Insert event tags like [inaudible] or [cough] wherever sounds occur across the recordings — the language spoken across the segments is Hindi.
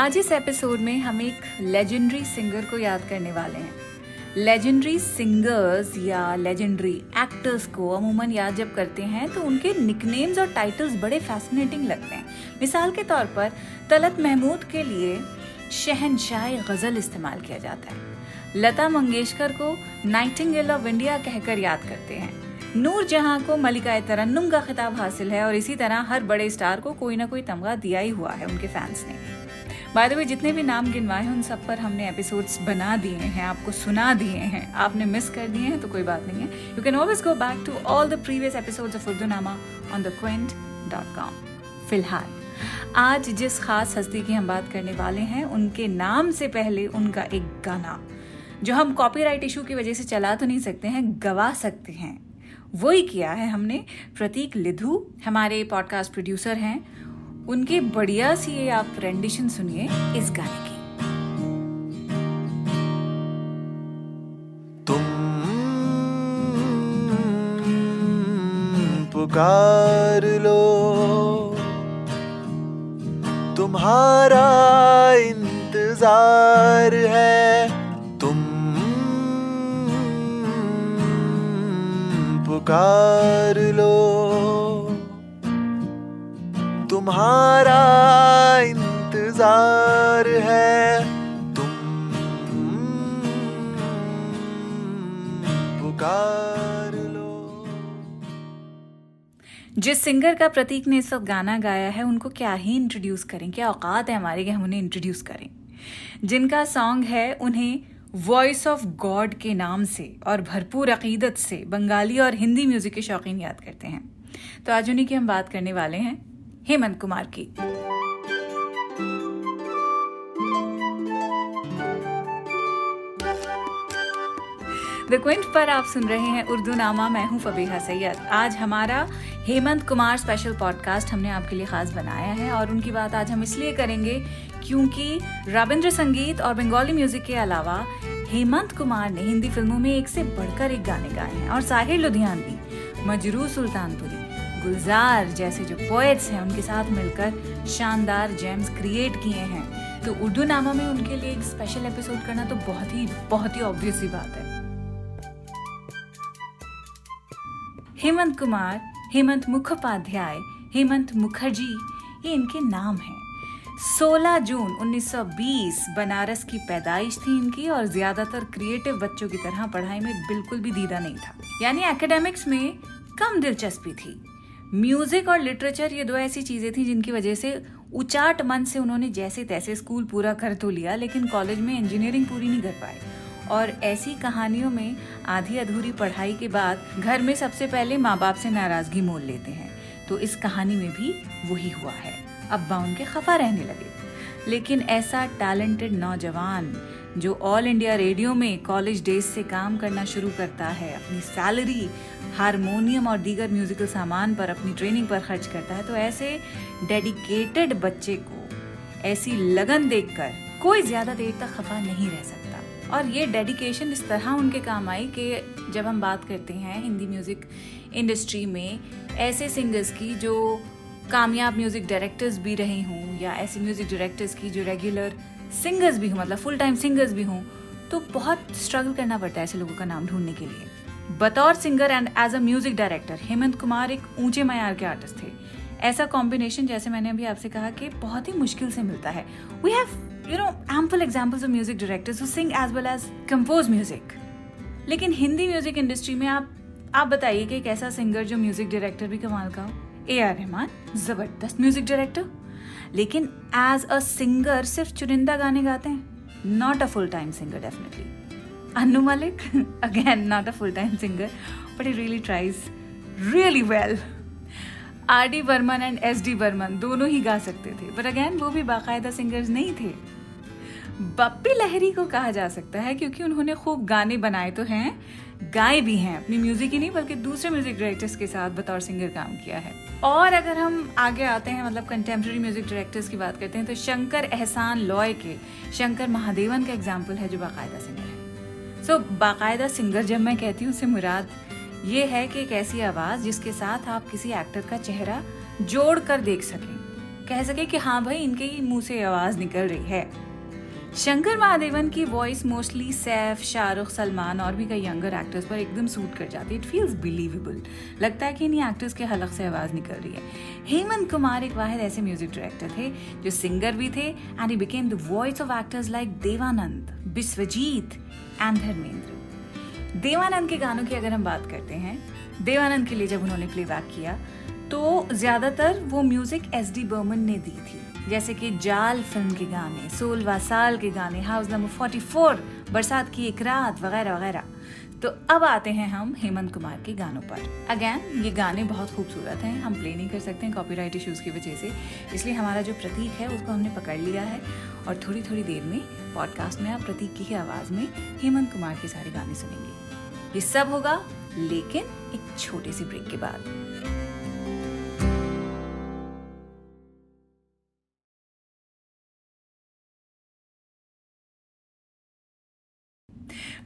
आज इस एपिसोड में हम एक लेजेंडरी सिंगर को याद करने वाले हैं। लेजेंडरी सिंगर्स या लेजेंडरी एक्टर्स को अमूमन याद जब करते हैं तो उनके निकनेम्स और टाइटल्स बड़े फैसिनेटिंग लगते हैं। मिसाल के तौर पर, तलत महमूद के लिए शहनशाह गज़ल इस्तेमाल किया जाता है। लता मंगेशकर को नाइटिंगेल ऑफ़ इंडिया कहकर याद करते हैं। नूर जहाँ को मलिका तरन्नुम का खिताब हासिल है, और इसी तरह हर बड़े स्टार को कोई ना कोई तमगा दिया ही हुआ है उनके फैंस ने। बाय द वे जितने भी नाम गिनवाए हैं, उन सब पर हमने एपिसोड्स बना दिए हैं, आपको सुना दिए हैं। आपने मिस कर दिए हैं तो कोई बात नहीं है। You can always go back to all the previous episodes of Urdu Nama on the Quint dot com फ़िलहाल, आज जिस खास हस्ती की हम बात करने वाले हैं, उनके नाम से पहले उनका एक गाना, जो हम कॉपीराइट इशू की वजह से चला तो नहीं सकते हैं, गवा सकते हैं। वही किया है हमने प्रतीक लिधु, हमारे पॉडकास्ट प्रोड्यूसर हैं। उनके बढ़िया सी ये आप रेंडिशन सुनिए इस गाने की। तुम पुकार लो। तुम्हारा इंतज़ार है। तुम पुकार लो। तुम्हारा इंतज़ार है। जिस सिंगर का प्रतीक ने इस वक्त गाना गाया है, उनको क्या ही इंट्रोड्यूस करें, क्या औकात है हमारे कि हम उन्हें इंट्रोड्यूस करें। जिनका सॉन्ग है, उन्हें वॉइस ऑफ़ गॉड के नाम से और भरपूर अकीदत से बंगाली और हिंदी म्यूज़िक के शौकीन याद करते हैं। तो आज उन्हीं की हम बात करने वाले हैं। हेमंत कुमार की। द क्विंट पर आप सुन रहे हैं उर्दू नामा मैं हूँ फबीहा सैयद। आज हमारा हेमंत कुमार स्पेशल पॉडकास्ट हमने आपके लिए खास बनाया है और उनकी बात आज हम इसलिए करेंगे क्योंकि रविंद्र संगीत और बंगाली म्यूज़िक के अलावा हेमंत कुमार ने हिंदी फ़िल्मों में एक से बढ़कर एक गाने गाए हैं और साहिर लुधियानवी मजरू सुल्तानपुरी। गुलजार जैसे जो पोएट्स हैं, उनके साथ मिलकर शानदार जेम्स क्रिएट किए हैं। तो उर्दू नामा में उनके लिए एक स्पेशल एपिसोड करना तो बहुत ही बहुत ही ऑब्वियस सी बात है। हेमंत कुमार, हेमंत मुखोपाध्याय, हेमंत मुखर्जी, ये इनके नाम हैं। 16 जून 1920 बनारस की पैदाइश थी इनकी और ज़्यादातर क्रिएटिव बच्चों की तरह पढ़ाई में बिल्कुल भी दीदा नहीं था। यानी एकेडमिक्स में कम दिलचस्पी थी। म्यूज़िक और लिटरेचर ये दो ऐसी चीज़ें थी जिनकी वजह से उचाट मन से उन्होंने जैसे तैसे स्कूल पूरा कर तो लिया, लेकिन कॉलेज में इंजीनियरिंग पूरी नहीं कर पाए। और ऐसी कहानियों में आधी अधूरी पढ़ाई के बाद घर में सबसे पहले माँ बाप से नाराज़गी मोल लेते हैं। तो इस कहानी में भी वही हुआ है। अब्बा उनके खफा रहने लगे। लेकिन ऐसा टैलेंटेड नौजवान जो ऑल इंडिया रेडियो में कॉलेज डेज़ से काम करना शुरू करता है। अपनी सैलरी हारमोनियम और दीगर म्यूजिकल सामान पर अपनी ट्रेनिंग पर खर्च करता है। तो ऐसे डेडिकेटेड बच्चे को ऐसी लगन देखकर कोई ज़्यादा देर तक खफा नहीं रह सकता। और ये डेडिकेशन इस तरह उनके काम आई कि जब हम बात करते हैं हिंदी म्यूज़िक इंडस्ट्री में, ऐसे सिंगर्स की जो कामयाब म्यूज़िक डायरेक्टर्स भी रहे हों या ऐसे म्यूज़िक डायरेक्टर्स की जो रेगुलर सिंगर्स भी हूँ मतलब फुल टाइम सिंगर्स भी हों तो बहुत स्ट्रगल करना पड़ता है ऐसे लोगों का नाम ढूँढने के लिए। बतौर singer and as a music director Hemant Kumar एक ऊँचे मैार के आर्टिस्ट थे। ऐसा कॉम्बिनेशन जैसे मैंने अभी आपसे कहा कि बहुत ही मुश्किल से मिलता है। We have you know ample examples of music directors who sing as well as compose music लेकिन हिंदी म्यूज़िक इंडस्ट्री में आप आप बताइए कि एक ऐसा सिंगर जो म्यूज़िक डायरेक्टर भी कमाल का हो। ए आर रहमान ज़बरदस्त म्यूज़िक डायरेक्टर लेकिन एज अ सिंगर सिर्फ़ चुनिंदा गाने गाते हैं? Not a full time singer definitely Anu Malik again not a full time singer but he really tries really well R D Burman and S D Burman दोनों ही गा सकते थे बट अगेन वो भी बाकायदा सिंगर्स नहीं थे. बप्पी लहरी को कहा जा सकता है, क्योंकि उन्होंने खूब गाने बनाए तो हैं गाए भी हैं अपनी म्यूज़िक ही नहीं बल्कि दूसरे म्यूज़िक डायरेक्टर्स के साथ बतौर सिंगर काम किया है। और अगर हम आगे आते हैं मतलब कंटेम्प्रेरी म्यूज़िक डायरेक्टर्स की बात करते हैं तो शंकर एहसान लॉय के शंकर महादेवन का एग्ज़ाम्पल है जो बाकायदा सिंगर है। सो so, बाकायदा सिंगर जब मैं कहती हूँ उससे मुराद ये है कि एक ऐसी आवाज़ जिसके साथ आप किसी एक्टर का चेहरा जोड़ कर देख सकें। कह सके कि हाँ भाई इनके ही मुँह से आवाज़ निकल रही है। शंकर महादेवन की वॉइस मोस्टली सैफ शाहरुख सलमान और भी कई यंगर एक्टर्स पर एकदम सूट कर जाती है। इट फील्स बिलीवेबल लगता है कि इन्हीं एक्टर्स के हलक से आवाज़ निकल रही है। हेमंत कुमार एक वाहिद ऐसे म्यूज़िक डायरेक्टर थे, जो सिंगर भी थे and he became the voice of actors like Dev Anand Biswajit and Dharmendra Dev Anand के गानों की अगर हम बात करते हैं देवानंद के लिए जब उन्होंने प्लेबैक किया तो ज़्यादातर वो म्यूज़िक एस डी बर्मन ने दी थी। जैसे कि जाल फ़िल्म के गाने, सोलवा साल के गाने, हाउस नंबर फोर्टी फोर, बरसात की एक रात, वगैरह वगैरह। तो अब आते हैं हम हेमंत कुमार के गानों पर। अगेन ये गाने बहुत खूबसूरत हैं, हम प्ले नहीं कर सकते हैं कॉपीराइट इश्यूज़ की वजह से। इसलिए हमारा जो प्रतीक है, उसको हमने पकड़ लिया है। और थोड़ी थोड़ी देर में पॉडकास्ट में आप प्रतीक की ही आवाज़ में हेमंत कुमार के सारे गाने सुनेंगे। ये सब होगा, लेकिन एक छोटे से ब्रेक के बाद।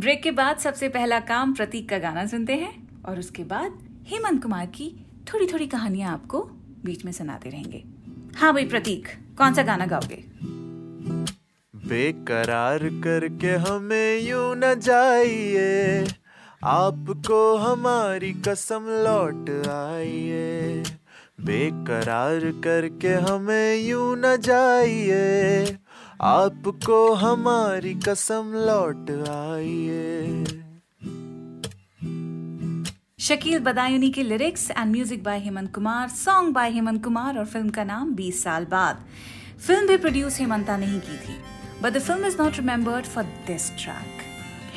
ब्रेक के बाद सबसे पहला काम प्रतीक का गाना सुनते हैं और उसके बाद हेमंत कुमार की थोड़ी थोड़ी कहानियाँ आपको बीच में सुनाते रहेंगे। हाँ भाई प्रतीक, कौन सा गाना गाओगे? बेकरार करके हमें यूँ न जाइए, आपको हमारी कसम लौट आइए। बेकरार करके हमें यूँ न जाइए आपको हमारी कसम लौट आइए शकील बदायूनी के lyrics and music by Hemant Kumar, song by Hemant Kumar और फ़िल्म का नाम 20 साल बाद। फ़िल्म भी प्रोड्यूस हेमंता ने ही की थी। But the film is not remembered for this track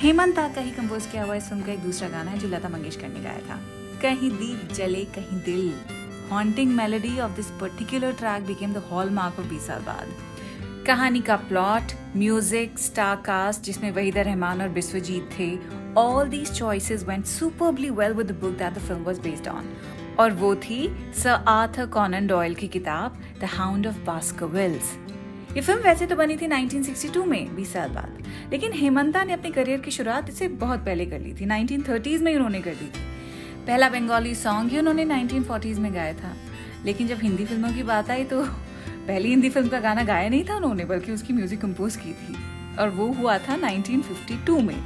Hemanta का ही कंपोज किया हुआ इस फ़िल्म का एक दूसरा गाना है जो लता मंगेशकर ने गाया था। कहीं दीप जले, कहीं दिल। Haunting melody of this particular track became the hallmark of बीस साल बाद। कहानी का प्लॉट म्यूज़िक स्टार कास्ट जिसमें वहीदा रहमान और बिस्वजीत थे all these choices went superbly well with the book that the film was based on और वो थी सर आर्थर कॉनन डॉयल की किताब द हाउंड ऑफ़ बास्करविल्स ये फ़िल्म वैसे तो बनी थी 1962 में 20 साल बाद। लेकिन हेमंता ने अपने करियर की शुरुआत इससे बहुत पहले कर ली थी 1930s में उन्होंने कर दी थी। पहला बंगाली सॉन्ग ही उन्होंने 1940s में गाया था। लेकिन जब हिंदी फ़िल्मों की बात आई तो पहली हिंदी फ़िल्म का गाना गाया नहीं था उन्होंने, बल्कि उसकी म्यूज़िक कंपोज की थी। और वो हुआ था 1952 में।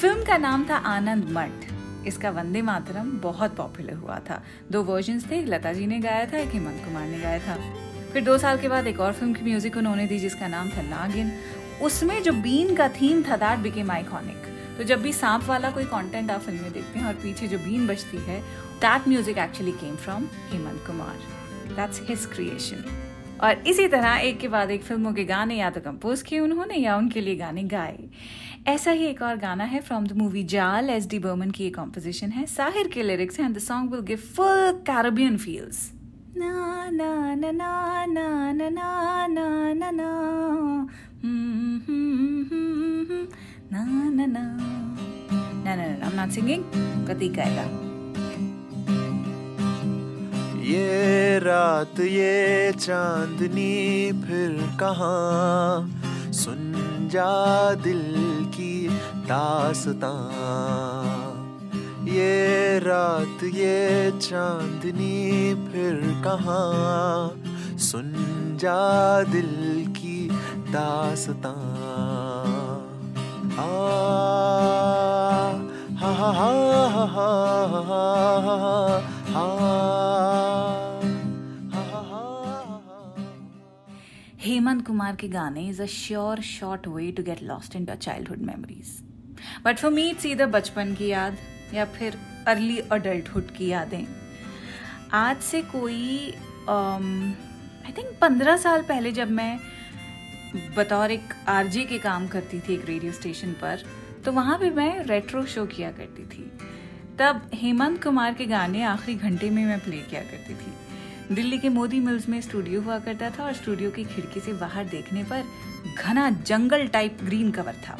फ़िल्म का नाम था आनंद मठ। इसका वंदे मातरम बहुत पॉपुलर हुआ था। दो वर्जन थे एक लता जी ने गाया था, एक हेमंत कुमार ने गाया था। फिर दो साल के बाद एक और फ़िल्म की म्यूज़िक उन्होंने दी, जिसका नाम था नागिन। उसमें जो बीन का थीम था दैट बिकेम आइकॉनिक तो जब भी सांप वाला कोई कंटेंट आप फ़िल्म में देखते हैं, और पीछे जो बीन बजती है that music actually came from Hemant Kumar. That's his creation और इसी तरह एक के बाद एक फ़िल्मों के गाने या तो कंपोज किए उन्होंने या उनके लिए गाने गाए। ऐसा ही एक और गाना है from the movie Jaal S D Burman की एक कॉम्पोजिशन है। साहिर के लिरिक्स हैं and the song will give full Caribbean feels ना ना ना ना ना ना ना ना ना ना ना ना ना ना ना I'm not singing. गाएगा। ये रात ये चांदनी फिर कहा सुन जा दिल की दासता ये रात ये चांदनी फिर कहा सुन जा दिल की दासता आ हा हा हा हा हा हेमंत कुमार के गाने is a sure shot way to get lost in childhood memories but for me it's इधर बचपन की याद या फिर अर्ली अडल्टहुड की यादें. आज से कोई आई थिंक पंद्रह साल पहले जब मैं बतौर एक आरजे के काम करती थी एक रेडियो स्टेशन पर तो वहाँ पे मैं रेट्रो शो किया करती थी. तब हेमंत कुमार के गाने आखिरी घंटे में मैं प्ले किया करती थी. दिल्ली के मोदी मिल्स में स्टूडियो हुआ करता था और स्टूडियो की खिड़की से बाहर देखने पर घना जंगल टाइप ग्रीन कवर था।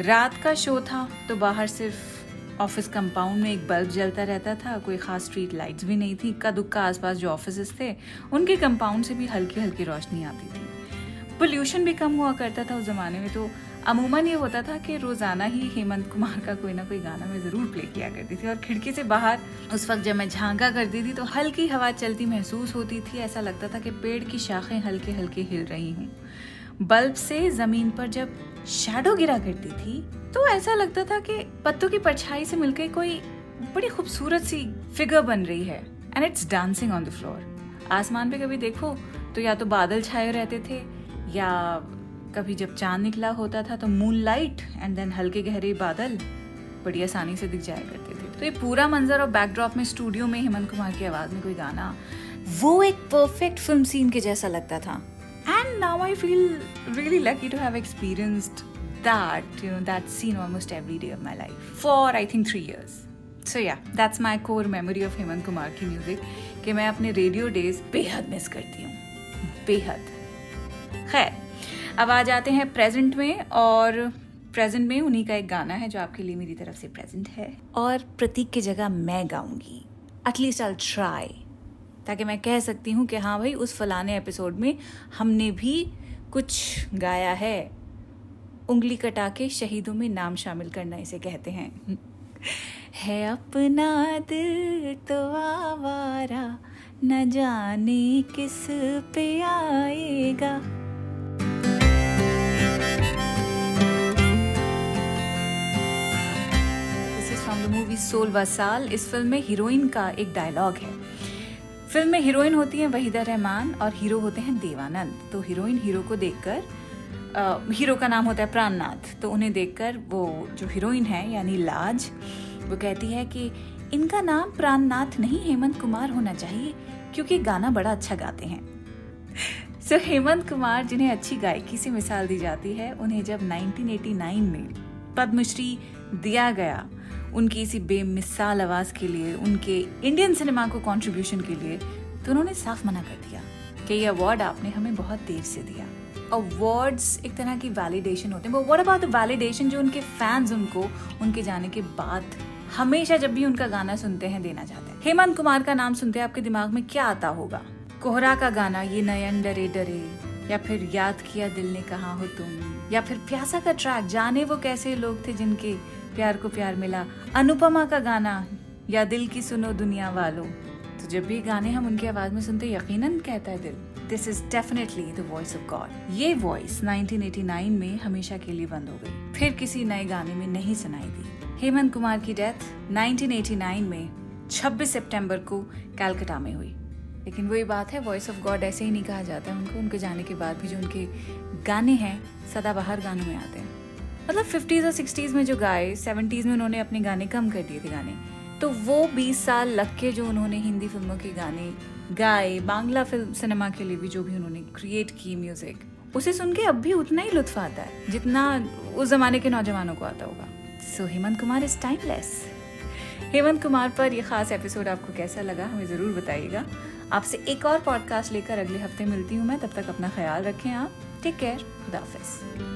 रात का शो था तो बाहर सिर्फ़ ऑफ़िस कंपाउंड में एक बल्ब जलता रहता था, कोई खास स्ट्रीट लाइट्स भी नहीं थी इक्का दुक्का आसपास जो ऑफ़िस थे, उनके कंपाउंड से भी हल्की हल्की रोशनी आती थी। पोल्यूशन भी कम हुआ करता था उस जमाने में तो अमूमन ये होता था कि रोज़ाना ही हेमंत कुमार का कोई ना कोई गाना मैं ज़रूर प्ले किया करती थी और खिड़की से बाहर उस वक्त जब मैं झांका करती थी तो हल्की हवा चलती महसूस होती थी। ऐसा लगता था कि पेड़ की शाखें हल्के हल्के हिल रही हूँ। बल्ब से ज़मीन पर जब शेडो गिरा करती थी तो ऐसा लगता था कि पत्तों की परछाई से मिलकर कोई बड़ी खूबसूरत सी फिगर बन रही है and it's dancing on the floor आसमान पे कभी देखो तो या तो बादल छाए रहते थे या कभी जब चाँद निकला होता था तो मून लाइट एंड देन हल्के गहरे बादल बड़ी आसानी से दिख जाया करते थे। तो ये पूरा मंजर और बैकड्रॉप में स्टूडियो में हेमंत कुमार की आवाज़ में कोई गाना, वो एक परफेक्ट फ़िल्म सीन के जैसा लगता था। And now I feel really lucky to have experienced that, you know, that scene almost every day of my life for, i think, three years so, yeah, that's my core memory of Hemant Kumar की म्यूज़िक कि मैं अपने रेडियो डेज़ बेहद मिस करती हूँ। बेहद। खैर अब आ जाते हैं प्रेजेंट में और प्रेजेंट में उन्हीं का एक गाना है जो आपके लिए मेरी तरफ़ से प्रेजेंट है। और प्रतीक की जगह मैं गाऊँगी। एटलीस्ट आई ट्राई ताकि मैं कह सकती हूँ कि हाँ भाई, उस फलाने एपिसोड में हमने भी कुछ गाया है। उंगली कटा के शहीदों में नाम शामिल करना इसे कहते हैं। है अपना दिल तो आवारा, न जाने किस पे आएगा। सोलवा साल इस फ़िल्म में हीरोइन का एक डायलॉग है। फ़िल्म में हीरोइन होती है वहीदा रहमान और हीरो होते हैं देवानंद। तो हीरोइन हीरो को देखकर हीरो का नाम होता है प्राणनाथ। तो उन्हें देखकर वो जो हीरोइन है यानी लाज वो कहती है कि इनका नाम प्राणनाथ नहीं हेमंत कुमार होना चाहिए क्योंकि गाना बड़ा अच्छा गाते हैं। सो [laughs] so, हेमंत कुमार जिन्हें अच्छी गायकी से मिसाल दी जाती है उन्हें जब 1989 में पद्मश्री दिया गया उनकी इसी बेमिसाल आवाज़ के लिए, उनके इंडियन सिनेमा को कंट्रीब्यूशन के लिए तो उन्होंने साफ़ मना कर दिया कि ये अवार्ड आपने हमें बहुत देर से दिया। अवार्ड्स एक तरह की वैलिडेशन होते हैं। व्हाट अबाउट द वैलिडेशन जो उनके फैंस उनको, उनके जाने के बाद हमेशा जब भी उनका गाना सुनते हैं, देना चाहते हैं। हेमंत कुमार का नाम सुनते हैं, आपके दिमाग में क्या आता होगा? कोहरा का गाना, ये नयन डरे डरे, या फिर याद किया दिल ने कहा हो तुम? या फिर प्यासा का ट्रैक जाने वो कैसे लोग थे जिनके प्यार को प्यार मिला। अनुपमा का गाना, या दिल की सुनो दुनिया वालों। तो जब भी गाने हम उनकी आवाज़ में सुनते यकीनन कहता है दिल this is definitely the voice of God ये वॉइस 1989 में हमेशा के लिए बंद हो गई। फिर किसी नए गाने में नहीं सुनाई दी। हेमंत कुमार की डेथ 1989 में 26 सितंबर को कैलकाटा में हुई। लेकिन वही बात है वॉइस ऑफ़ गॉड ऐसे ही नहीं कहा जाता है उनको। उनके जाने के बाद भी जो उनके गाने हैं, सदाबहार गानों में आते हैं। मतलब फिफ्टीज़ और सिक्सटीज़ में जो गाए सेवेंटीज़ में उन्होंने अपने गाने कम कर दिए थे गाने। तो वो बीस साल लग के जो उन्होंने हिंदी फ़िल्मों के गाने गाए, बांग्ला फ़िल्म सिनेमा के लिए भी जो भी उन्होंने क्रिएट की म्यूज़िक उसे सुन के अब भी उतना ही लुत्फ आता है, जितना उस जमाने के नौजवानों को आता होगा। So Hemant Kumar is timeless Hemant Kumar पर यह खास एपिसोड आपको कैसा लगा, हमें ज़रूर बताइएगा। आपसे एक और पॉडकास्ट लेकर अगले हफ़्ते मिलती हूँ मैं, तब तक अपना ख्याल रखें आप। Take care खुदाफिज़